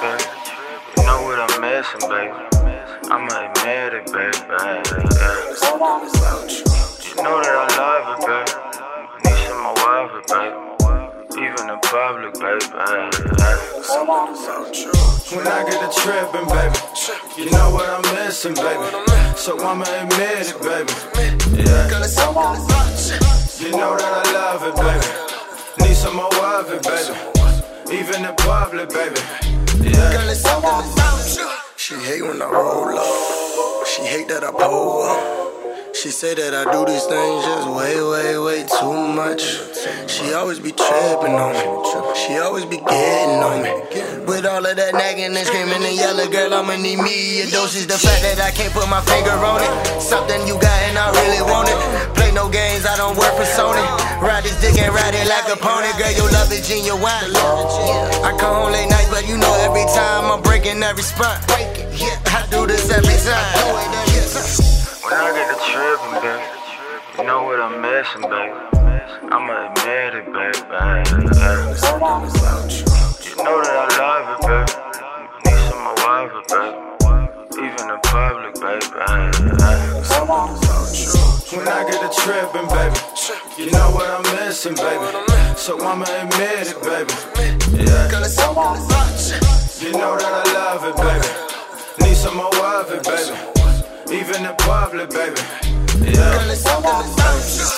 baby, you know what I'm missing, baby. I'ma admit it, baby. You know that I love it, baby. Public, baby. When I get to tripping, baby, you know what I'm missing, baby. So I'ma admit it, baby. Yeah. You know that I love it, baby. Need some more of it, baby. Even in public, baby. Yeah. She hate when I roll up. She hate that I pull up. She say that I do these things just way, way, way too much. She always be tripping on me. She always be getting on me. With all of that nagging and screaming and yelling, girl, I'ma need me a dose. Is the fact that I can't put my finger on it. Something you got and I really want it. Play no games, I don't work for Sony. Ride this dick and ride it like a pony. Girl, your love is genuine. I come home late night, but you know every time I'm breaking every spot. I do this every time. When I get to tripping, baby, you know what I'm missing, baby. I'ma admit it, baby. You know that I love it, baby. Need some more of it, baby. Even in public, baby. When I get to tripping, baby, you know what I'm missing, baby. So I'ma admit it, baby. Yeah. You know that I love it, baby. Need some more of it, baby. Even in public, baby. Yeah.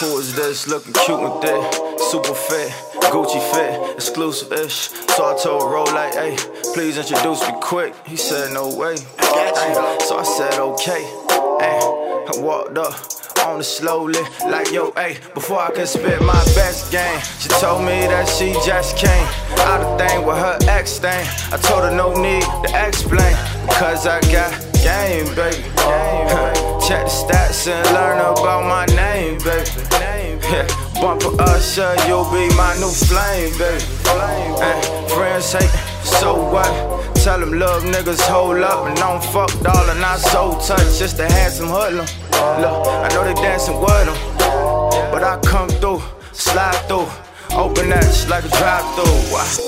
Who is this looking cute and thick? Super fit, Gucci fit, exclusive ish. So I told Ro, like, hey, please introduce me quick. He said, no way. Ay, so I said, okay. Ay, I walked up on it slowly, like yo, hey, before I could spit my best game. She told me that she just came out of thing with her ex thing. I told her no need to explain, because I got game, baby. Check the stats and learn about my baby. Bumper usher, you'll be my new flame, baby. Ay, friends hate, so what? Tell them love niggas hold up and don't fuck dollar, not so touch, just a handsome hoodlum. Look, I know they dancing with them, but I come through, slide through, open that like a drive through.